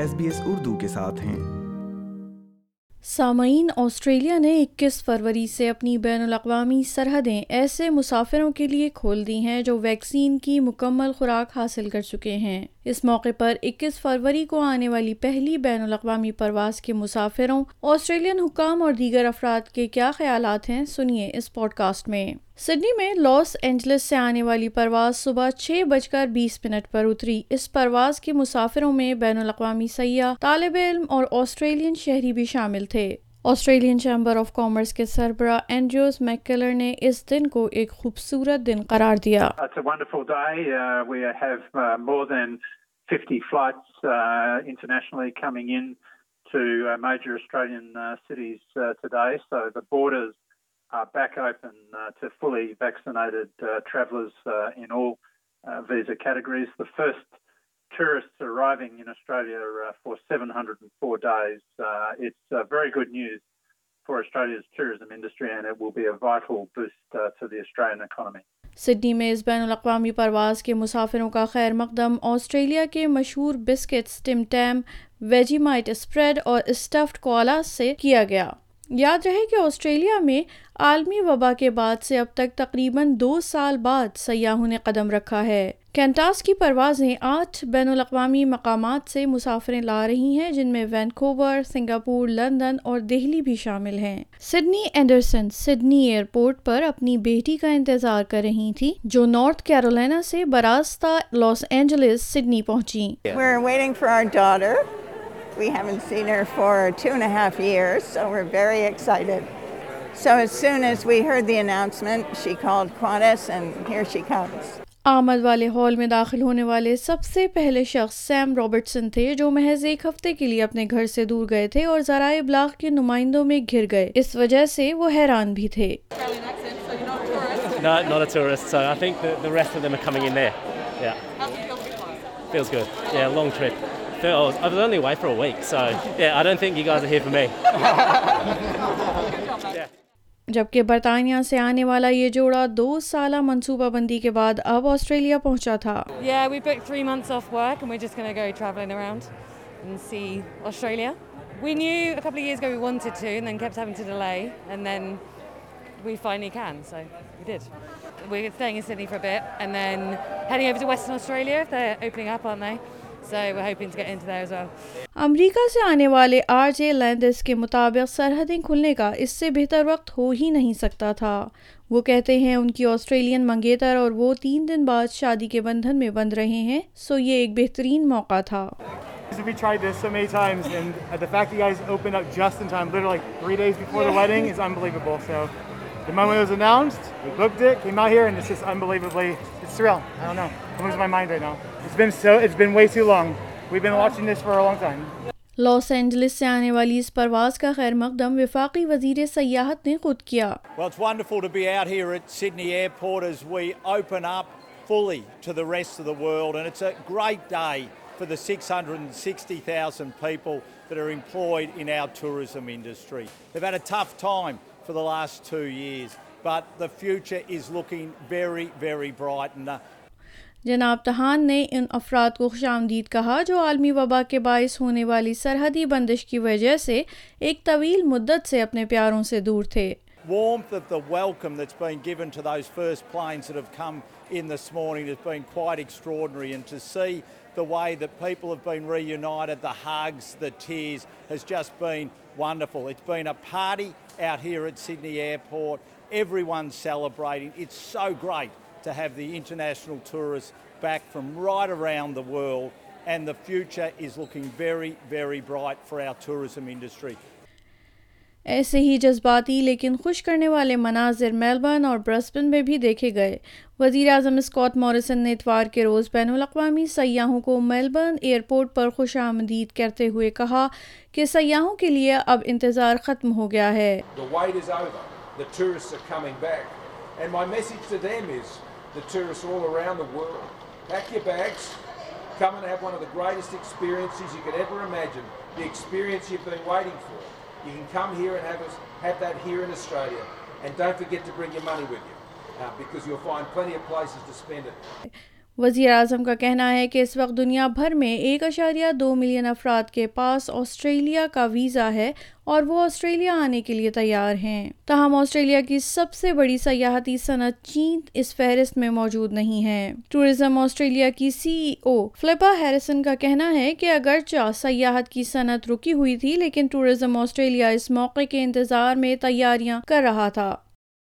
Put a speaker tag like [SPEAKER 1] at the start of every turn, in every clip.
[SPEAKER 1] S S B Urdu کے ساتھ ہیں
[SPEAKER 2] سامعین آسٹریلیا نے اکیس فروری سے اپنی بین الاقوامی سرحدیں ایسے مسافروں کے لیے کھول دی ہیں جو ویکسین کی مکمل خوراک حاصل کر چکے ہیں اس موقع پر اکیس فروری کو آنے والی پہلی بین الاقوامی پرواز کے مسافروں آسٹریلین حکام اور دیگر افراد کے کیا خیالات ہیں سنیے اس پوڈ کاسٹ میں سڈنی میں لاس اینجلس سے آنے والی پرواز صبح چھ بج کر بیس منٹ پر اتری اس پرواز کے مسافروں میں بین الاقوامی سیاح طالب علم اور آسٹریلین شہری بھی شامل تھے آسٹریلین چیمبر آف کامرس کے سربراہ اینڈریوز میکلر نے اس دن کو ایک خوبصورت دن قرار دیا
[SPEAKER 3] uh, are back open uh, to fully vaccinated uh, travellers uh, in all uh, visa categories. The first tourists arriving in Australia uh, for 704 days. Uh, it's uh, very good news for Australia's tourism industry and it will be a vital boost uh, to the Australian economy.
[SPEAKER 2] Sydney میں اس بین الاقوامی پرواز کے مسافروں کا خیر مقدم Australia کے مشہور biscuits Tim Tam Vegemite spread اور اسٹفڈ کوالا سے کیا گیا یاد رہے کہ آسٹریلیا میں عالمی وبا کے بعد سے اب تک تقریباً دو سال بعد سیاحوں نے قدم رکھا ہے کینٹاس کی پروازیں آٹھ بین الاقوامی مقامات سے مسافریں لا رہی ہیں جن میں وینکوور سنگاپور لندن اور دہلی بھی شامل ہیں سڈنی اینڈرسن سڈنی ایئرپورٹ پر اپنی بیٹی کا انتظار کر رہی تھی جو نارتھ کیرولینا سے براستہ لاس اینجلس سڈنی پہنچی
[SPEAKER 4] We we haven't seen her for two and and a half years, so So we're very excited. as as soon heard the announcement, she she called Qantas here comes.
[SPEAKER 2] آمد والے والے hall میں داخل ہونے سب سے پہلے شخص سیم رابرٹسن تھے جو محض ایک ہفتے کے لیے اپنے گھر سے دور گئے تھے اور ذرائع ابلاغ کے نمائندوں میں گھر گئے اس وجہ سے وہ حیران بھی تھے
[SPEAKER 5] I I was only away for for a week, so yeah, don't think you guys are here me.
[SPEAKER 2] جبکہ برطانیہ سے آنے والا یہ جوڑا دو سالہ منصوبہ بندی کے بعد اب آسٹریلیا پہنچا تھا
[SPEAKER 6] امریکہ سے آنے والے آر جے لینڈس کے مطابق سرحدیں کھلنے کا اس سے بہتر وقت ہو ہی نہیں سکتا تھا وہ کہتے ہیں ان کی آسٹریلین منگیتر اور وہ تین دن بعد شادی کے بندھن میں بند رہے ہیں سو یہ ایک بہترین موقع تھا so The moment it was announced, we booked it, came out here, and it's just unbelievably, it's surreal. I don't know. I'm losing
[SPEAKER 2] my mind right now. It's been so, it's been way too long. We've been watching this for a long time. Los Angeles سے آنے والی اس پرواز کا خیر مقدم وفاقی وزیر سیاحت نے خود کیا well, it's wonderful to be out here at Sydney Airport as we open up fully to the rest of the world and it's a great day
[SPEAKER 7] for the 660,000 people that are employed in our tourism industry. They've had a tough time. for the the last two years. But future is looking very, very bright. And, uh,
[SPEAKER 2] جناب تہان نے ان افراد کو خوش آمدید کہا جو عالمی وبا کے باعث ہونے والی سرحدی بندش کی وجہ سے ایک طویل مدت سے اپنے پیاروں سے دور تھے
[SPEAKER 7] the why the pull paint the hugs the thick pain one of all pain ا پی ارد see for everyone sail riding it's so great to the international tours back from round the world and the future is looking very very bright for it tourism industry
[SPEAKER 2] ایسے ہی جذباتی لیکن خوش کرنے والے مناظر Melbourne اور برسبن میں بھی دیکھے گئے وزیر اعظم اسکاٹ موریسن نے اتوار کے روز بین الاقوامی سیاحوں کو میلبرن ایئرپورٹ پر خوش آمدید کرتے ہوئے کہا کہ سیاحوں کے لیے اب انتظار ختم ہو گیا ہے
[SPEAKER 8] You can come here and have, us, have that here in Australia. And don't forget to bring your money with you uh, because you'll find plenty of places to spend it.
[SPEAKER 2] وزیر اعظم کا کہنا ہے کہ اس وقت دنیا بھر میں ایک اشاریہ دو ملین افراد کے پاس آسٹریلیا کا ویزا ہے اور وہ آسٹریلیا آنے کے لیے تیار ہیں تاہم آسٹریلیا کی سب سے بڑی سیاحتی صنعت چین اس فہرست میں موجود نہیں ہے ٹوریزم آسٹریلیا کی سی ای او فلپا ہیرسن کا کہنا ہے کہ اگرچہ سیاحت کی صنعت رکی ہوئی تھی لیکن ٹوریزم آسٹریلیا اس موقع کے انتظار میں تیاریاں کر رہا تھا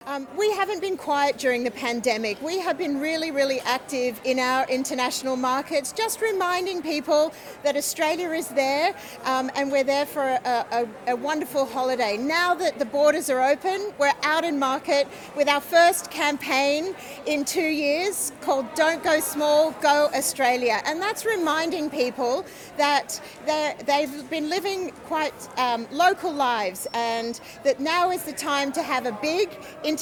[SPEAKER 9] Um, we haven't been quiet during the pandemic. We have been really active in our international markets, just reminding people that Australia is there um, and we're there for a wonderful holiday. Now that the borders are open, we're out in market with our first campaign in 2 years called Don't Go Small, Go Australia. And that's reminding people that they've been living quite um, local lives and that now is the time to have a big,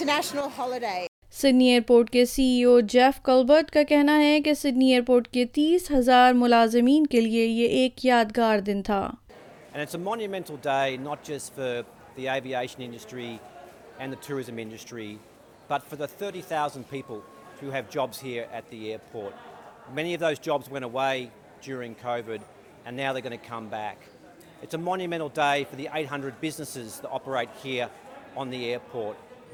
[SPEAKER 2] Sydney airport کے C ای او Jeff کلبرٹ کا کہنا ہے کہ Sydney airport کے تیس ہزار ملازمین کے لیے یہ ایک یادگار دن تھا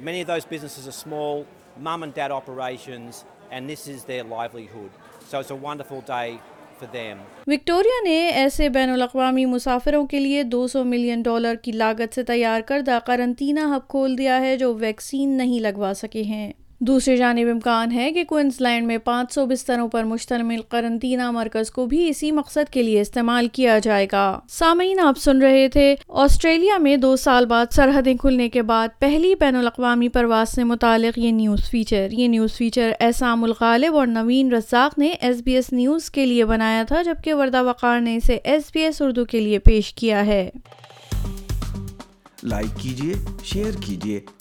[SPEAKER 10] Many of those businesses are small, mum and dad operations, and this is their livelihood. So it's a wonderful day for them.
[SPEAKER 2] Victoria نے ایسے بین الاقوامی مسافروں کے لیے دو سو ملین ڈالر کی لاگت سے تیار کردہ قرنطینہ ہب کھول دیا ہے جو ویکسین نہیں لگوا سکے ہیں دوسری جانب امکان ہے کہ کوئنز لینڈ میں پانچ سو بستروں پر مشتمل قرنطینہ مرکز کو بھی اسی مقصد کے لیے استعمال کیا جائے گا سامعین آپ سن رہے تھے آسٹریلیا میں دو سال بعد سرحدیں کھلنے کے بعد پہلی بین الاقوامی پرواز سے متعلق یہ نیوز فیچر یہ نیوز فیچر احسام الغالب اور نوین رزاق نے ایس بی ایس نیوز کے لیے بنایا تھا جبکہ وردہ وقار نے اسے ایس بی ایس اردو کے لیے پیش کیا ہے
[SPEAKER 1] لائک کیجیے شیئر کیجیے